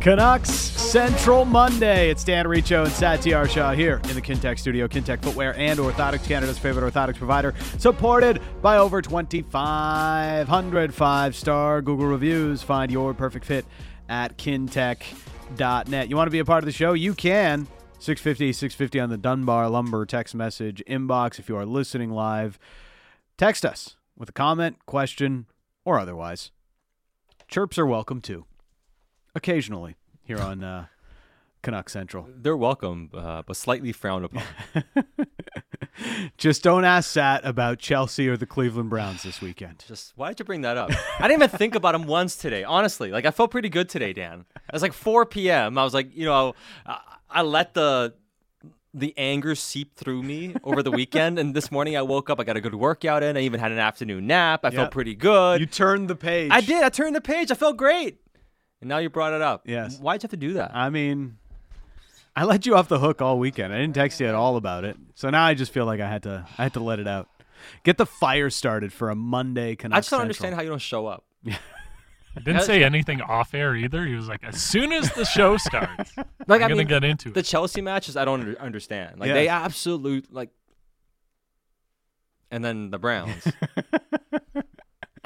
Canucks Central Monday. It's Dan Riccio and Satiar Shah here in the Kintec studio. Kintec Footwear and Orthotics, Canada's favorite orthotics provider, supported by over 2,500 five-star Google reviews. Find your perfect fit at kintec.net. You want to be a part of the show? You can. 650, 650 on the Dunbar Lumber text message inbox if you are listening live. Text us with a comment, question, or otherwise. Chirps are welcome too occasionally here on uh, Canuck Central. They're welcome, uh, but slightly frowned upon. Just don't ask Sat about Chelsea or the Cleveland Browns this weekend. Just why did you bring that up? I didn't even think about them once today. Honestly, like I felt pretty good today, Dan. It was like 4 p.m. I was like, you know, I, I let the the anger seep through me over the weekend. And this morning I woke up, I got a good workout in. I even had an afternoon nap. I Yep. felt pretty good. You turned the page. I did. I turned the page. I felt great. And now you brought it up. Yes. Why'd you have to do that? I mean, I let you off the hook all weekend. I didn't text you at all about it. So now I just feel like I had to I had to let it out. Get the fire started for a Monday Canuck I just don't Central. understand how you don't show up. I didn't say anything off air either. He was like, as soon as the show starts, Like I'm I gonna get into the it. Chelsea matches I don't under- understand. Like they Yes. absolute like, and then the Browns.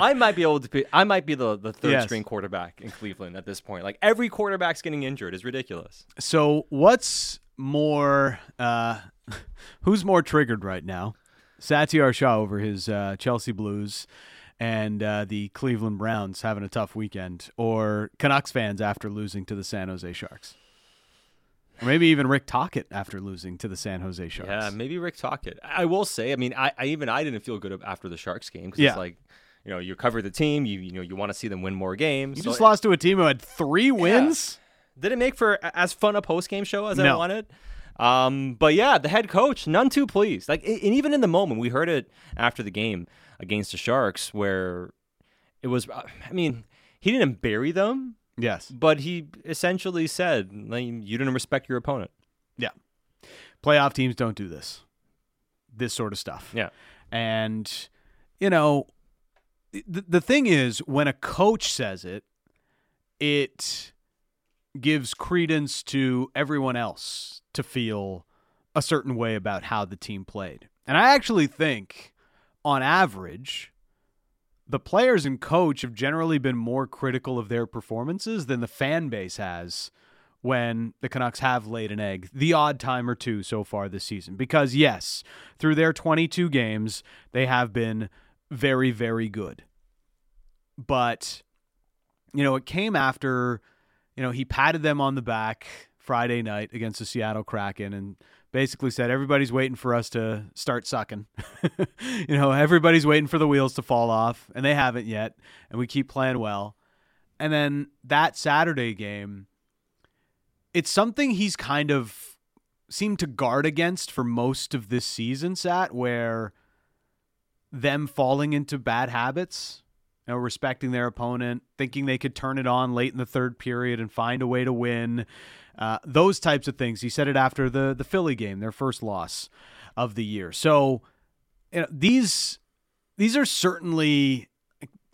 I might be able to be. I might be the the third Yes. string quarterback in Cleveland at this point. Like every quarterback's getting injured is ridiculous. So what's more uh who's more triggered right now? Satiar Shah over his uh, Chelsea Blues and uh, the Cleveland Browns having a tough weekend, or Canucks fans after losing to the San Jose Sharks, or maybe even Rick Tocchet after losing to the San Jose Sharks. Yeah, maybe Rick Tocchet. I will say. I mean, I, I even I didn't feel good after the Sharks game because Yeah. it's like, you know, you cover the team. You you know you want to see them win more games. you So just it- lost to a team who had three wins. Did it make for as fun a post game show as I wanted? Um, but yeah, the head coach, none too pleased. Like, and even in the moment, we heard it after the game against the Sharks, where it was. uh, I mean, he didn't bury them, Yes. but he essentially said, like, "You didn't respect your opponent." Yeah. Playoff teams don't do this. This sort of stuff. Yeah. And, you know, the, the thing is, when a coach says it, it gives credence to everyone else to feel a certain way about how the team played. And I actually think, on average, the players and coach have generally been more critical of their performances than the fan base has when the Canucks have laid an egg, the odd time or two so far this season. Because, yes, through their 22 games, they have been very, very good. But, you know, it came after, you know, he patted them on the back Friday night against the Seattle Kraken and basically said, everybody's waiting for us to start sucking. you know, everybody's waiting for the wheels to fall off, and they haven't yet. And we keep playing well. And then that Saturday game, it's something he's kind of seemed to guard against for most of this season, Sat, where them falling into bad habits, you know, respecting their opponent, thinking they could turn it on late in the third period and find a way to win. Uh, those types of things. He said it after the the Philly game, their first loss of the year. So, you know, these these are certainly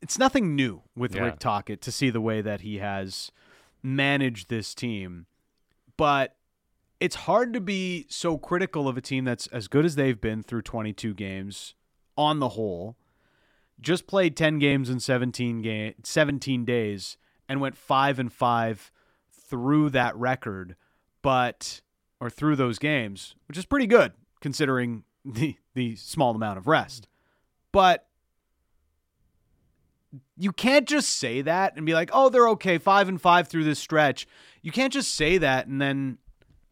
it's nothing new with Yeah. Rick Tocchet to see the way that he has managed this team, but it's hard to be so critical of a team that's as good as they've been through 22 games on the whole. Just played 10 games in 17 game 17 days and went 5 and 5 through that record, but or through those games, which is pretty good considering the the small amount of rest. But you can't just say that and be like, "Oh, they're okay, 5 and 5 through this stretch." You can't just say that and then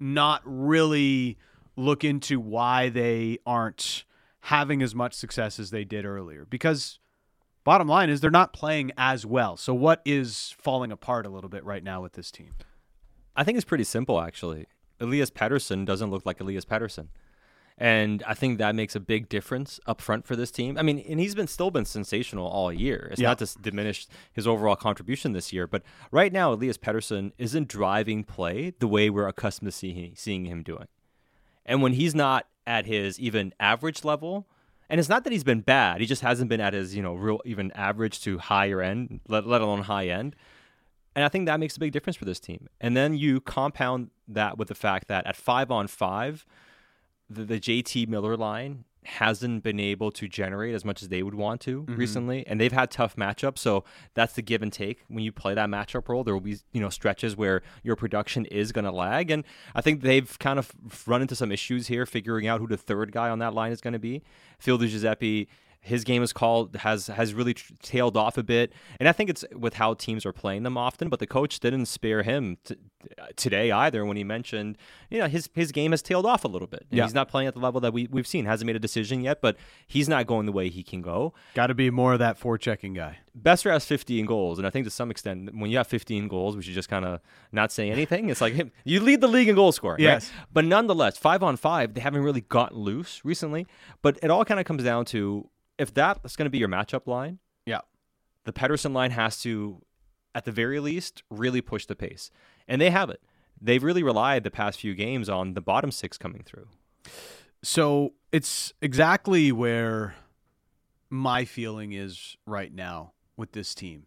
not really look into why they aren't having as much success as they did earlier because bottom line is they're not playing as well. So what is falling apart a little bit right now with this team? I think it's pretty simple, actually. Elias Pettersson doesn't look like Elias Pettersson. And I think that makes a big difference up front for this team. I mean, and he's been still been sensational all year. It's Yeah. not to diminish his overall contribution this year, but right now Elias Pettersson isn't driving play the way we're accustomed to see, seeing him doing. And when he's not at his even average level, and it's not that he's been bad, he just hasn't been at his, you know, real even average to higher end, let, let alone high end. And I think that makes a big difference for this team. And then you compound that with the fact that at five on five, the, the JT Miller line hasn't been able to generate as much as they would want to Mm-hmm. recently, and they've had tough matchups. So that's the give and take when you play that matchup role. There will be you know stretches where your production is going to lag, and I think they've kind of run into some issues here figuring out who the third guy on that line is going to be. Phil Giuseppe. His game is called has has really tailed off a bit, and I think it's with how teams are playing them often. But the coach didn't spare him t- today either when he mentioned, you know, his his game has tailed off a little bit. And Yeah. he's not playing at the level that we we've seen. Hasn't made a decision yet, but he's not going the way he can go. Got to be more of that forechecking guy. Boeser has 15 goals, and I think to some extent, when you have 15 goals, we should just kind of not say anything. It's like you lead the league in goal scoring, Yes. right? But nonetheless, five on five, they haven't really gotten loose recently. But it all kind of comes down to if that's going to be your matchup line, Yeah. the Pettersson line has to, at the very least, really push the pace, and they have it. They've really relied the past few games on the bottom six coming through. So it's exactly where my feeling is right now with this team.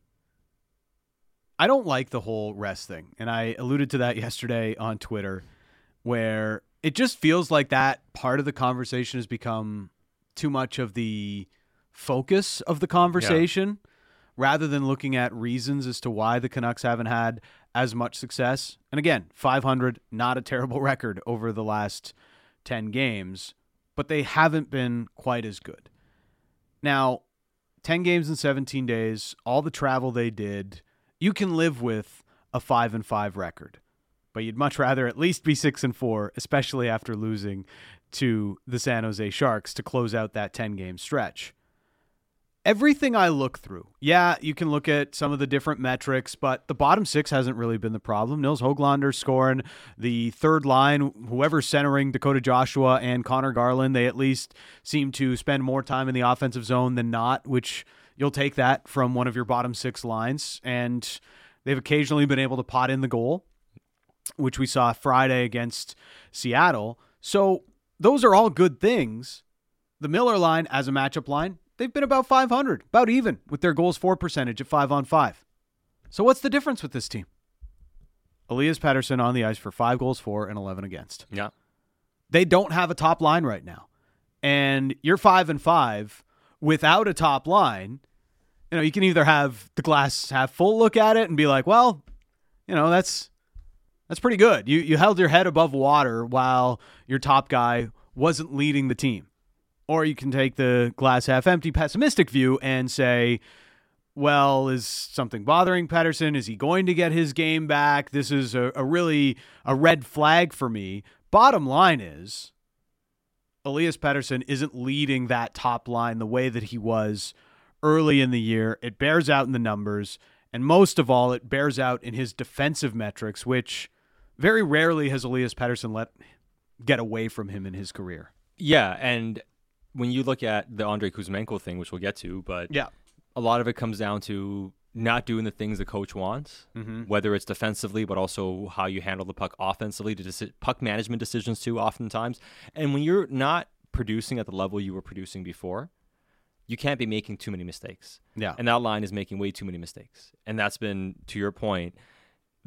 I don't like the whole rest thing. And I alluded to that yesterday on Twitter, where it just feels like that part of the conversation has become too much of the focus of the conversation rather than looking at reasons as to why the Canucks haven't had as much success. And again, 500, not a terrible record over the last 10 games, but they haven't been quite as good. Now, 10 games in 17 days, all the travel they did, you can live with a 5 and 5 record. But you'd much rather at least be 6 and 4, especially after losing to the San Jose Sharks to close out that 10 game stretch. Everything I look through, yeah, you can look at some of the different metrics, but the bottom six hasn't really been the problem. Nils Hoglander scoring the third line, whoever's centering Dakota Joshua and Conor Garland, they at least seem to spend more time in the offensive zone than not, which you'll take that from one of your bottom six lines. And they've occasionally been able to pot in the goal, which we saw Friday against Seattle. So those are all good things. The Miller line as a matchup line, they've been about 500, about even with their goals for percentage at five on five. So what's the difference with this team? Elias Pettersson on the ice for five goals for and 11 against. Yeah. They don't have a top line right now. And you're five and five without a top line. You know, you can either have the glass half full look at it and be like, well, you know, that's that's pretty good. You you held your head above water while your top guy wasn't leading the team. Or you can take the glass half empty pessimistic view and say, well, is something bothering Pettersson? Is he going to get his game back? This is a, a really a red flag for me. Bottom line is Elias Pettersson isn't leading that top line the way that he was early in the year. It bears out in the numbers. And most of all, it bears out in his defensive metrics, which very rarely has Elias Pettersson let get away from him in his career. Yeah, and when you look at the Andrei Kuzmenko thing, which we'll get to, but Yeah. a lot of it comes down to not doing the things the coach wants, Mm-hmm. whether it's defensively, but also how you handle the puck offensively, to deci- puck management decisions too, oftentimes. And when you're not producing at the level you were producing before, you can't be making too many mistakes. Yeah. And that line is making way too many mistakes. And that's been, to your point,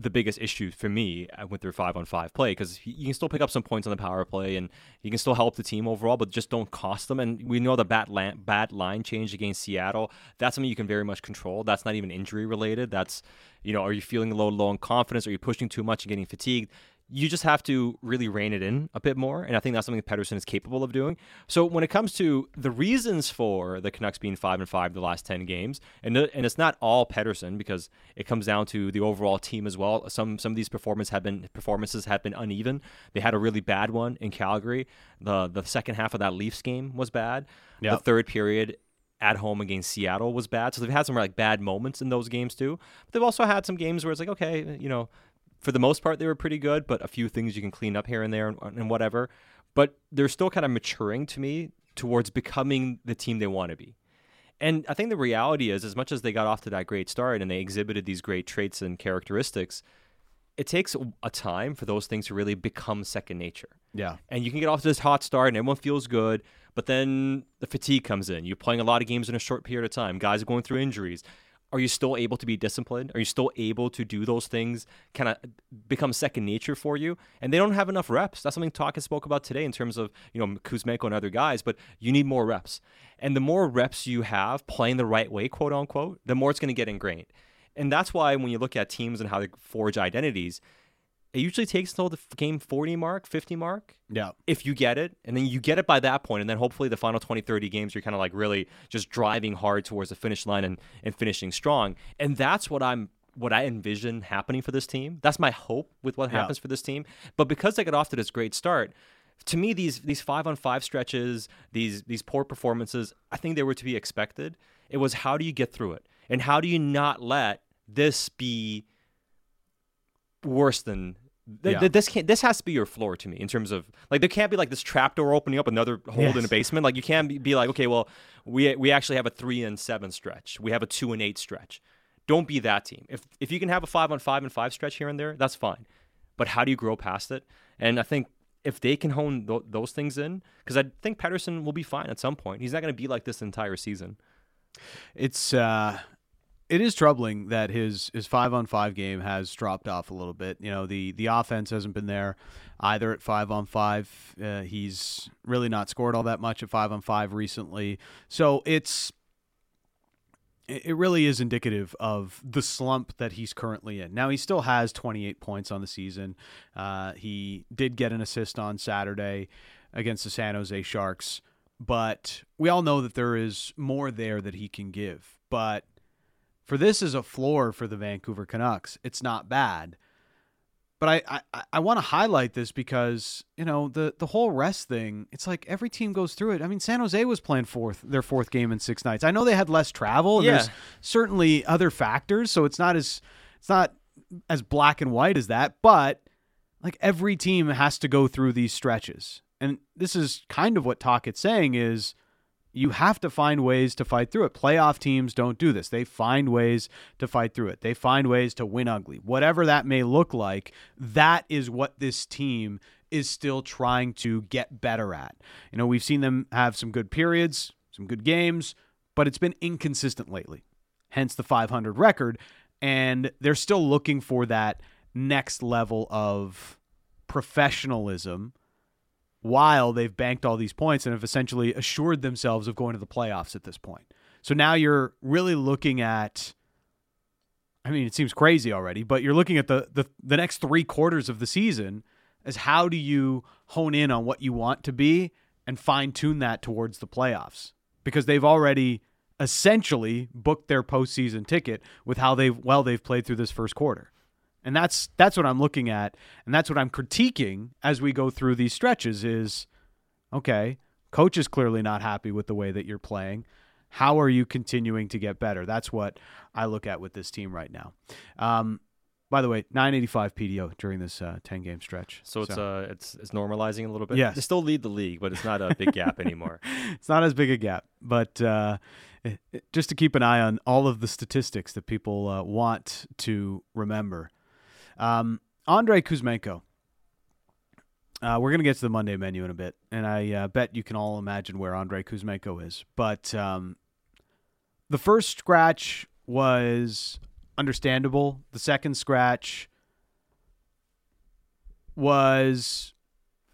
the biggest issue for me uh, with their five on five play because you can still pick up some points on the power play and you can still help the team overall, but just don't cost them. And we know the bad, la- bad line change against Seattle. That's something you can very much control. That's not even injury related. That's, you know, are you feeling a little low in confidence? Are you pushing too much and getting fatigued? You just have to really rein it in a bit more. And I think that's something that Pettersson is capable of doing. So when it comes to the reasons for the Canucks being five and five the last 10 games, and, uh, and it's not all Pettersson because it comes down to the overall team as well. Some some of these performances have been performances have been uneven. They had a really bad one in Calgary. The the second half of that Leafs game was bad. The third period at home against Seattle was bad. So they've had some like bad moments in those games too. But they've also had some games where it's like, okay, you know, for the most part they were pretty good, but a few things you can clean up here and there and, and whatever. But they're still kind of maturing to me towards becoming the team they want to be. And I think the reality is, as much as they got off to that great start and they exhibited these great traits and characteristics, it takes a time for those things to really become second nature. Yeah. And you can get off to this hot start and everyone feels good, but then the fatigue comes in. You're playing a lot of games in a short period of time. Guys are going through injuries. Are you still able to be disciplined? Are you still able to do those things kind of become second nature for you? And they don't have enough reps. That's something Talk spoke about today in terms of, you know, Kuzmenko and other guys, but you need more reps. And the more reps you have playing the right way, quote unquote, the more it's going to get ingrained. And that's why when you look at teams and how they forge identities, it usually takes until the game 40 mark, 50 mark. Yeah. If you get it, and then you get it by that point, and then hopefully the final 20, 30 games, you're kind of like really just driving hard towards the finish line and, and finishing strong. And that's what I'm what I envision happening for this team. That's my hope with what Yeah. happens for this team. But because they got off to this great start, to me these these five on five stretches, these these poor performances, I think they were to be expected. It was how do you get through it? And how do you not let this be worse than th- Yeah. th- this can't this has to be your floor to me in terms of like there can't be like this trap door opening up another hole in Yes. the basement. Like you can't be, be like okay well we we actually have a 3 and 7 stretch. We have a 2 and 8 stretch. Don't be that team. If if you can have a 5 on 5 and 5 stretch here and there that's fine. But how do you grow past it? And i think if they can hone th- those things in because i think Pettersson will be fine at some point. He's not going to be like this entire season. It's uh it is troubling that his his five on five game has dropped off a little bit. You know, the the offense hasn't been there either at five on five. Uh, he's really not scored all that much at five on five recently. So it's it really is indicative of the slump that he's currently in. Now he still has 28 points on the season. Uh, he did get an assist on Saturday against the San Jose Sharks, but we all know that there is more there that he can give. But for this is a floor for the Vancouver Canucks, it's not bad. But I, I, I want to highlight this because, you know, the, the whole rest thing, it's like every team goes through it. I mean, San Jose was playing fourth their fourth game in six nights. I know they had less travel and Yeah. there's certainly other factors, so it's not as it's not as black and white as that, but like every team has to go through these stretches. And this is kind of what Tocchet's saying is you have to find ways to fight through it. Playoff teams don't do this. They find ways to fight through it. They find ways to win ugly. Whatever that may look like, that is what this team is still trying to get better at. You know, we've seen them have some good periods, some good games, but it's been inconsistent lately. Hence the 500 record and they're still looking for that next level of professionalism while they've banked all these points and have essentially assured themselves of going to the playoffs at this point. So now you're really looking at I mean, it seems crazy already, but you're looking at the the, the next 3 quarters of the season as how do you hone in on what you want to be and fine tune that towards the playoffs? Because they've already essentially booked their postseason ticket with how they've well they've played through this first quarter. And that's that's what I'm looking at, and that's what I'm critiquing as we go through these stretches. Is okay, coach is clearly not happy with the way that you're playing. How are you continuing to get better? That's what I look at with this team right now. Um, by the way, 985 PDO during this uh, 10 game stretch. so it's uh it's it's normalizing a little bit Yes. they still lead the league but it's not a big gap anymore it's not as big a gap, but uh, just to keep an eye on all of the statistics that people uh, want to remember. Um, Andrei Kuzmenko. Uh, we're going to get to the Monday menu in a bit, and I uh, bet you can all imagine where Andrei Kuzmenko is. But um, the first scratch was understandable. The second scratch was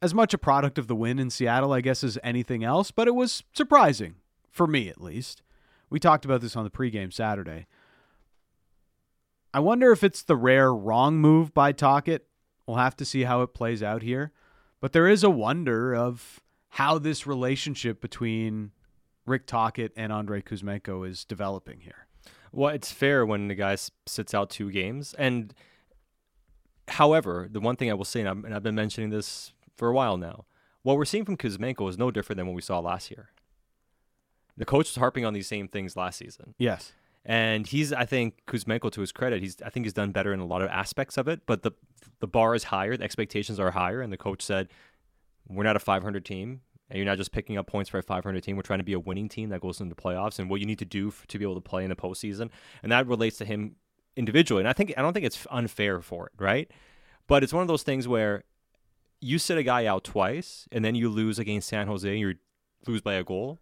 as much a product of the win in Seattle, I guess, as anything else, but it was surprising, for me at least. We talked about this on the pregame Saturday. I wonder if it's the rare wrong move by Tocchet. We'll have to see how it plays out here. But there is a wonder of how this relationship between Rick Tocchet and Andrei Kuzmenko is developing here. Well, it's fair when the guy sits out two games. And however, the one thing I will say, and, and I've been mentioning this for a while now, what we're seeing from Kuzmenko is no different than what we saw last year. The coach was harping on these same things last season. Yes. And he's, I think, Kuzmenko, to his credit, he's, I think he's done better in a lot of aspects of it. But the the bar is higher, the expectations are higher, and the coach said, "We're not a 500 team, and you're not just picking up points for a 500 team. We're trying to be a winning team that goes into playoffs, and what you need to do f- to be able to play in the postseason." And that relates to him individually. And I think I don't think it's unfair for it, right? But it's one of those things where you sit a guy out twice, and then you lose against San Jose, and you lose by a goal.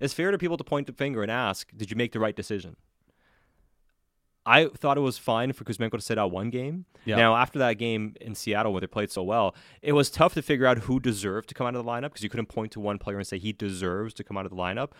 It's fair to people to point the finger and ask, "Did you make the right decision?" I thought it was fine for Kuzmenko to sit out one game. Yeah. Now, after that game in Seattle where they played so well, it was tough to figure out who deserved to come out of the lineup because you couldn't point to one player and say he deserves to come out of the lineup.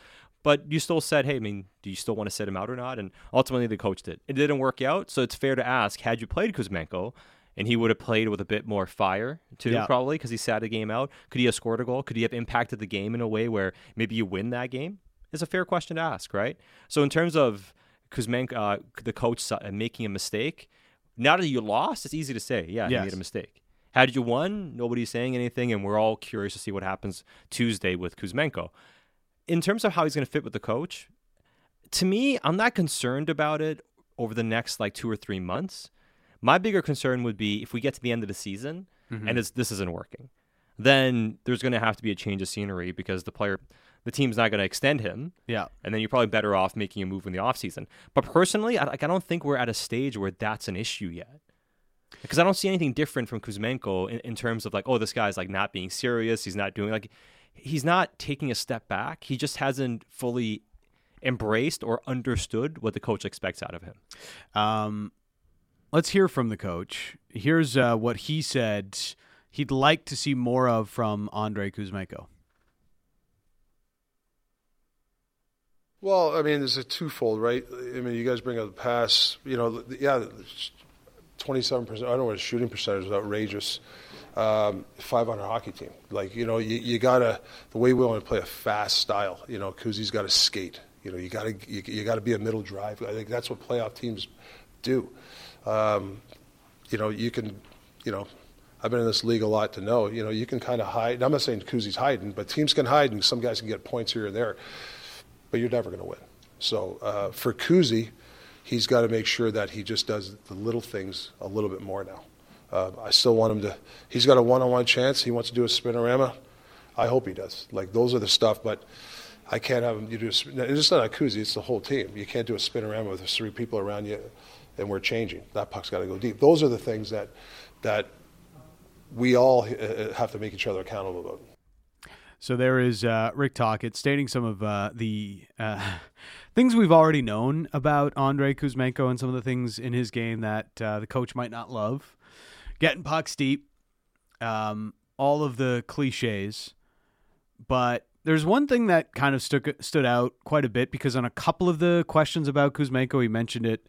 But you still said, hey, I mean, do you still want to sit him out or not? And ultimately, the coach did. It didn't work out, so it's fair to ask, had you played Kuzmenko, and he would have played with a bit more fire too, Yeah. probably because he sat a game out. Could he have scored a goal? Could he have impacted the game in a way where maybe you win that game? It's a fair question to ask, right? So in terms of Kuzmenko, uh, the coach uh, making a mistake, now that you lost, it's easy to say, yeah, Yes. he made a mistake. Had you won, nobody's saying anything, and we're all curious to see what happens Tuesday with Kuzmenko. In terms of how he's going to fit with the coach, to me, I'm not concerned about it over the next like two or three months. My bigger concern would be if we get to the end of the season and it's, this isn't working, then there's going to have to be a change of scenery because the player, the team's not going to extend him, Yeah. and then you're probably better off making a move in the offseason. But personally, I, like, I don't think we're at a stage where that's an issue yet. Because I don't see anything different from Kuzmenko in, in terms of like, oh, this guy's like not being serious. He's not doing like, he's not taking a step back. He just hasn't fully embraced or understood what the coach expects out of him. Um, let's hear from the coach. Here's uh, what he said he'd like to see more of from Andrei Kuzmenko. Well, I mean, there's a twofold, right? I mean, you guys bring up the pass. You know, yeah, twenty-seven percent. I don't know what his shooting percentage was outrageous. Um, five on hockey team. Like, you know, you, you gotta the way we want to play a fast style. You know, Kuzi's got to skate. You know, you gotta you, you gotta be a middle drive. I think that's what playoff teams do. Um, you know, you can, you know, I've been in this league a lot to know. You know, you can kind of hide. I'm not saying Kuzi's hiding, but teams can hide, and some guys can get points here and there but you're never going to win. So uh, for Kuzi, he's got to make sure that he just does the little things a little bit more now. Uh, I still want him to. He's got a one-on-one chance. He wants to do a spinorama. I hope he does. Like those are the stuff, but I can't have him. You do. A, it's not a Kuzi. It's the whole team. You can't do a spinorama with three people around you, and we're changing. That puck's got to go deep. Those are the things that that we all uh, have to make each other accountable about. So there is uh, Rick Tocchet stating some of uh, the uh, things we've already known about Andrei Kuzmenko and some of the things in his game that uh, the coach might not love. Getting pucks deep, um, all of the cliches. But there's one thing that kind of stuck, stood out quite a bit because on a couple of the questions about Kuzmenko, he mentioned it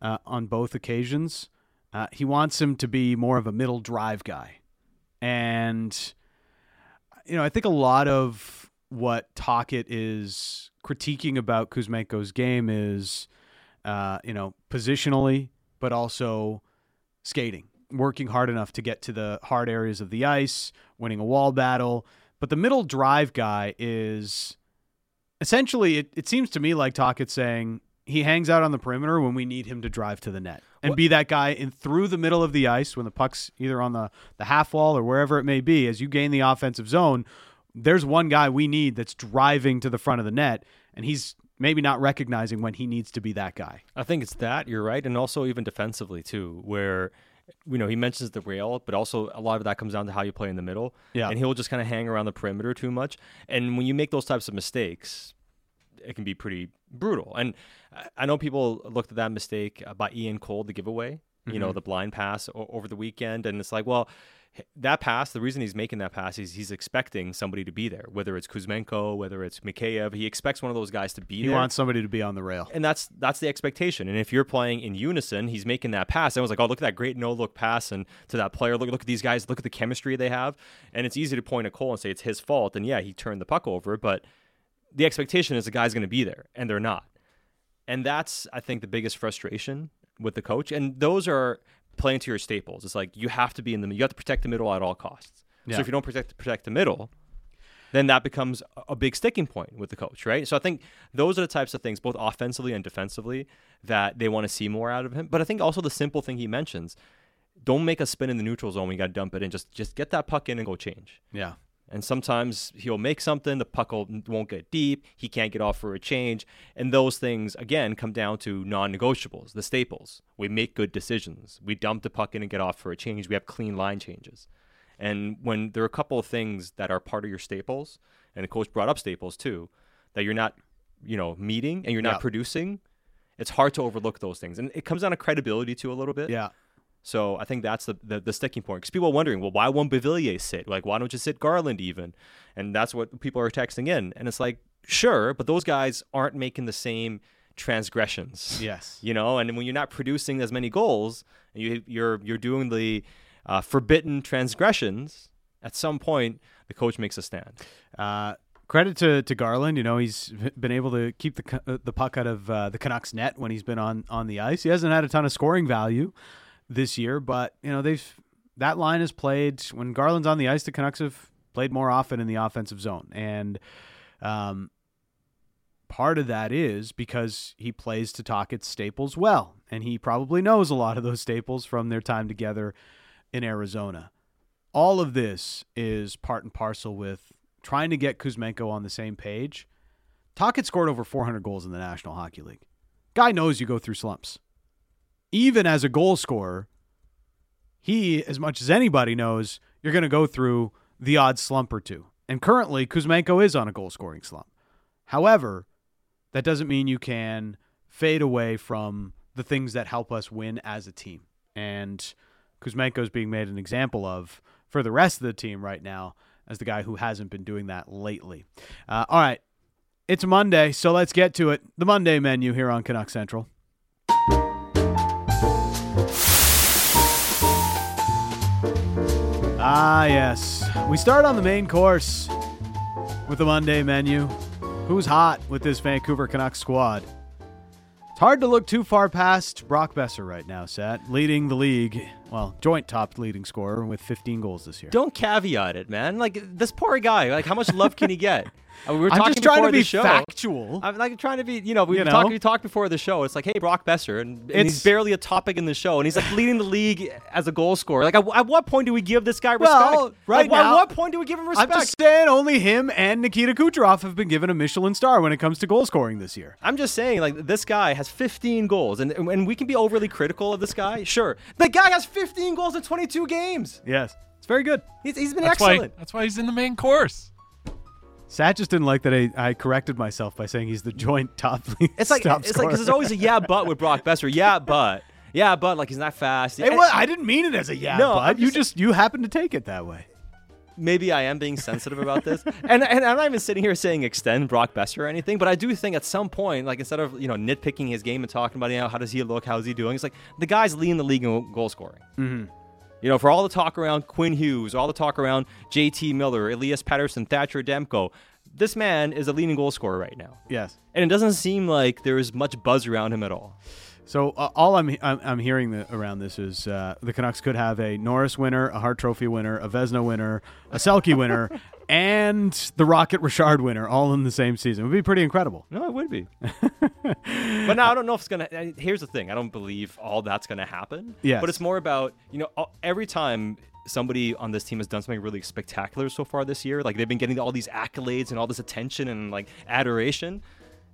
uh, on both occasions. Uh, he wants him to be more of a middle drive guy. And you know, I think a lot of what Tocchet is critiquing about Kuzmenko's game is, uh, you know, positionally, but also skating, working hard enough to get to the hard areas of the ice, winning a wall battle. But the middle drive guy is essentially, it, it seems to me like Tocchet saying he hangs out on the perimeter when we need him to drive to the net and What- be that guy in through the middle of the ice when the puck's either on the, the half wall or wherever it may be. As you gain the offensive zone, there's one guy we need that's driving to the front of the net, and he's maybe not recognizing when he needs to be that guy. I think it's that you're right, and also even defensively too, where you know he mentions the rail, but also a lot of that comes down to how you play in the middle. Yeah. and he'll just kind of hang around the perimeter too much, and when you make those types of mistakes, it can be pretty brutal. And I- know people looked at that mistake uh, by Ian Cole, the giveaway, you know, the blind pass o- over the weekend, and it's like, well. That pass, the reason he's making that pass is he's expecting somebody to be there, whether it's Kuzmenko, whether it's Mikheyev. He expects one of those guys to be He there wants somebody to be on the rail. and that's that's the expectation. And if you're playing in unison, he's making that pass. I was like, oh, look at that great no look pass, and to that player, look look at these guys, look at the chemistry they have. And it's easy to point at Cole and say it's his fault. And yeah, he turned the puck over, but the expectation is the guy's going to be there, and they're not. And that's I think the biggest frustration with the coach. And those are playing to your staples. It's like you have to be in the you have to protect the middle at all costs. Yeah. So if you don't protect protect the middle, then that becomes a- big sticking point with the coach, right? So I think those are the types of things, both offensively and defensively, that they want to see more out of him. But I think also the simple thing he mentions: don't make a spin in the neutral zone. when you got to dump it in. Just just get that puck in and go change. Yeah. And sometimes he'll make something, the puck won't get deep, he can't get off for a change. And those things, again, come down to non negotiables, the staples. We make good decisions. We dump the puck in and get off for a change. We have clean line changes. And when there are a couple of things that are part of your staples, and the coach brought up staples too, that you're not, you know, meeting and you're not Yeah. producing, it's hard to overlook those things, and it comes down to credibility too a little bit. Yeah. So I think that's the, the, the sticking point because people are wondering, well, why won't Beauvillier sit? Like, why don't you sit Garland even? And that's what people are texting in, and it's like, sure, but those guys aren't making the same transgressions. Yes. You know, and when you're not producing as many goals, and you you're you're doing the uh, forbidden transgressions, at some point the coach makes a stand. Uh, credit to, to Garland. You know, he's been able to keep the uh, the puck out of uh, the Canucks net when he's been on on the ice. He hasn't had a ton of scoring value this year, but you know they've that line has played when Garland's on the ice. The Canucks have played more often in the offensive zone, and um, part of that is because he plays to Tocchet's staples well, and he probably knows a lot of those staples from their time together in Arizona. All of this is part and parcel with trying to get Kuzmenko on the same page. Tocchet scored over 400 goals in the National Hockey League. Guy knows you go through slumps. Even as a goal scorer, he, as much as anybody knows, you're going to go through the odd slump or two. And currently, Kuzmenko is on a goal scoring slump. However, that doesn't mean you can fade away from the things that help us win as a team. And Kuzmenko is being made an example of for the rest of the team right now as the guy who hasn't been doing that lately. Uh, all right. It's Monday, so let's get to it. The Monday menu here on Canuck Central. Ah, yes. We start on the main course with the Monday menu. Who's hot with this Vancouver Canucks squad? It's hard to look too far past Brock Boeser right now, Sat, leading the league, well, joint top leading scorer with 15 goals this year. Don't caveat it, man. Like this poor guy. Like how much love can he get? Uh, we were I'm talking just trying to be show. factual. I'm like trying to be, you know, we You talked know? we talked before the show. It's like, hey, Brock Boeser, and, and It's- he's barely a topic in the show, and he's like leading the league as a goal scorer. Like, at, at what point do we give this guy respect? Well, right Like, at what point do we give him respect? I'm respect? just saying only him and Nikita Kucherov have been given a Michelin star when it comes to goal scoring this year. I'm just saying, like this guy has 15 goals, and and we can be overly critical of this guy. Sure, the guy has 15 goals in 22 games. Yes. It's very good. He's, he's been That's excellent. why. That's why he's in the main course. Sat just didn't like that I, I corrected myself by saying he's the joint top league. It's like top it's like because there's always a yeah, but with Brock Boeser. Yeah, but yeah, but like he's not fast. Hey, what? I didn't mean it as a yeah, No, bud. I'm You just- just you happen to take it that way. maybe I am being sensitive about this, and and I'm not even sitting here saying extend Brock Boeser or anything, but I do think at some point, like instead of you know nitpicking his game and talking about you know how does he look, how's he doing, it's like the guy's leading the league in goal scoring. Mm-hmm. You know, for all the talk around Quinn Hughes, all the talk around J.T. Miller, Elias Pettersson, Thatcher Demko, this man is a leading goal scorer right now, Yes. and it doesn't seem like there is much buzz around him at all. So uh, all I'm, I'm I'm hearing the, around this is uh, the Canucks could have a Norris winner, a Hart Trophy winner, a Vezina winner, a Selke winner, and the Rocket Richard winner all in the same season. It would be pretty incredible. No, it would be. but now I don't know if it's gonna. Here's the thing: I don't believe all that's gonna happen. Yeah. But it's more about you know all- every time somebody on this team has done something really spectacular so far this year, like they've been getting all these accolades and all this attention and like adoration.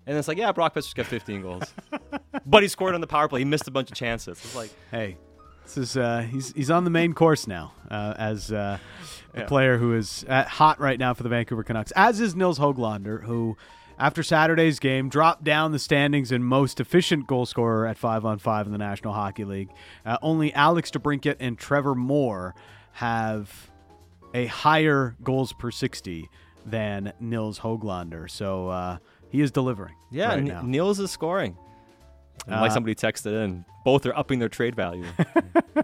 And it's like, yeah, Brock Boeser's got 15 goals, but he scored on the power play. He missed a bunch of chances. It's like, Hey, this is uh, he's he's on the main course now uh, as uh, a Yeah. player who is hot right now for the Vancouver Canucks. As is Nils Hoglander, who after Saturday's game dropped down the standings in most efficient goal scorer at five on five in the National Hockey League. Uh, only Alex DeBrincat and Trevor Moore have a higher goals per sixty than Nils Hoglander. So uh, he is delivering. yeah, right N-. Niels is scoring. Uh, like somebody texted in, both are upping their trade value.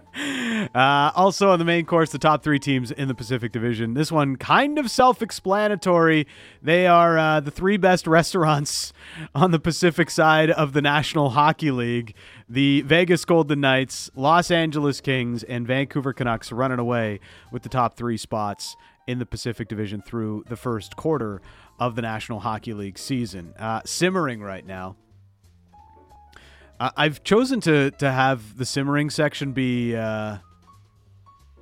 Uh, also on the main course, the top three teams in the Pacific Division. This one kind of self-explanatory. They are uh, the three best restaurants on the Pacific side of the National Hockey League. The Vegas Golden Knights, Los Angeles Kings, and Vancouver Canucks running away with the top three spots in the Pacific Division through the first quarter of the National Hockey League season. Uh, simmering right now. I- I've chosen to to have the simmering section be uh,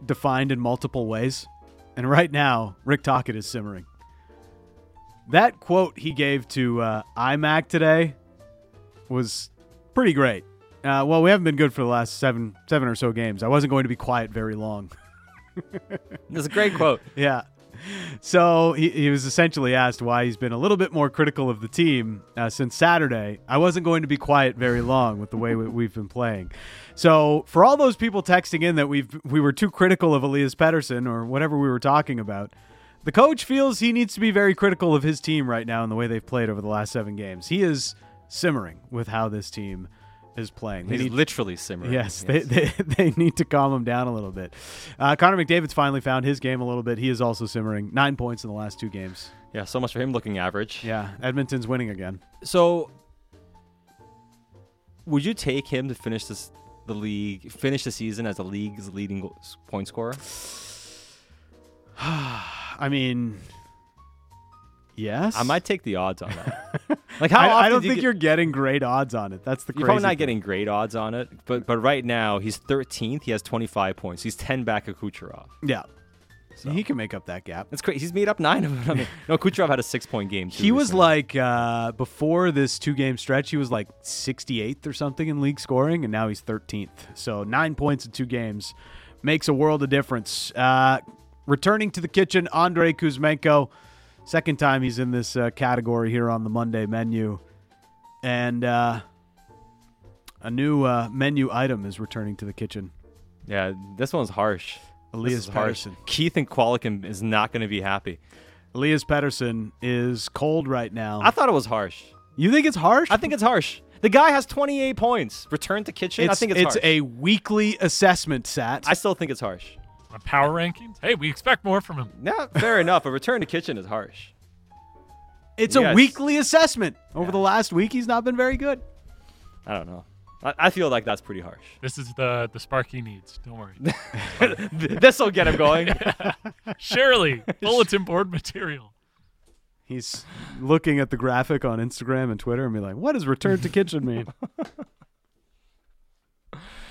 defined in multiple ways, and right now Rick Tocchet is simmering. That quote he gave to uh, IMAC today was pretty great. Uh, well, we haven't been good for the last seven seven or so games. I wasn't going to be quiet very long. It's a great quote. Yeah. So he, he was essentially asked why he's been a little bit more critical of the team uh, since Saturday. I wasn't going to be quiet very long with the way we, we've been playing. So for all those people texting in that we've we were too critical of Elias Pettersson or whatever we were talking about, the coach feels he needs to be very critical of his team right now and the way they've played over the last seven games. He is simmering with how this team is playing. They He's need literally simmering. Yes, They, they they need to calm him down a little bit. Uh, Connor McDavid's finally found his game a little bit. He is also simmering. Nine points in the last two games. yeah. So much for him looking average. Yeah, Edmonton's winning again. So, would you take him to finish this the league, finish the season as the league's leading point scorer? I mean, yes. I might take the odds on that. like how I, often I don't do you think get- you're getting great odds on it. That's the You're probably not thing. getting great odds on it, but but right now he's 13th. He has 25 points. He's 10 back of Kucherov. Yeah, So. he can make up that gap. That's crazy. He's made up nine of them. I mean, no, Kucherov had a six point game. Too He was recently. like uh, before this two game stretch, he was like 68th or something in league scoring, and now he's 13th. So nine points in two games makes a world of difference. Uh, returning to the kitchen, Andrei Kuzmenko. Second time he's in this uh, category here on the Monday menu, and uh, a new uh, menu item is returning to the kitchen. yeah. This one's harsh. Elias is harsh. Keith and Qualicum is not going to be happy. Elias Pettersson is cold right now. I thought it was harsh. you think it's harsh? I think it's harsh. The guy has 28 points. Return to kitchen. it's, I think it's, harsh. It's a weekly assessment, Sat. I still think it's harsh. On power rankings. Hey, we expect more from him. Yeah, fair enough. A return to kitchen is harsh. It's You a guys- weekly assessment. Over Yeah. the last week, he's not been very good. I don't know. I, I feel like that's pretty harsh. This is the the spark he needs. Don't worry. this will get him going. Surely, bulletin board material. He's looking at the graphic on Instagram and Twitter and be like, "What does return to kitchen mean?"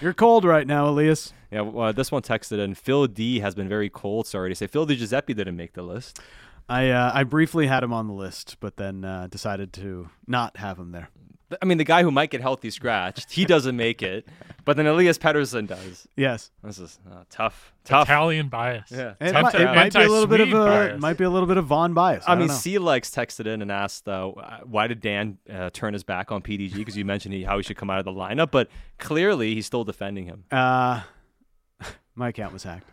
You're cold right now, Elias. yeah, well, this one texted in. Phil D has been very cold. Sorry to say. Phil Di Giuseppe didn't make the list. I uh, I briefly had him on the list, but then uh, decided to not have him there. I mean, the guy who might get healthy scratched, he doesn't make it, but then Elias Pettersson does. Yes, This is uh, tough. Tough. Italian bias. Yeah. it, tough might, it might be a little bit of anti-Swede a bias. might be a little bit of Vaughn bias. I, I mean, don't. C-Lex texted in and asked, uh, why did Dan uh, turn his back on PDG? Because you mentioned he, how he should come out of the lineup, but clearly he's still defending him. Uh, my account was hacked.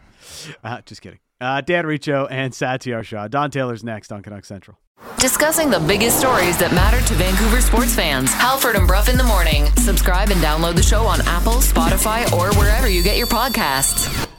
Uh, just kidding. Uh, Dan Riccio and Satiar Shah. Don Taylor's next on Canuck Central. Discussing the biggest stories that matter to Vancouver sports fans. Halford and Brough in the morning. Subscribe and download the show on Apple, Spotify, or wherever you get your podcasts.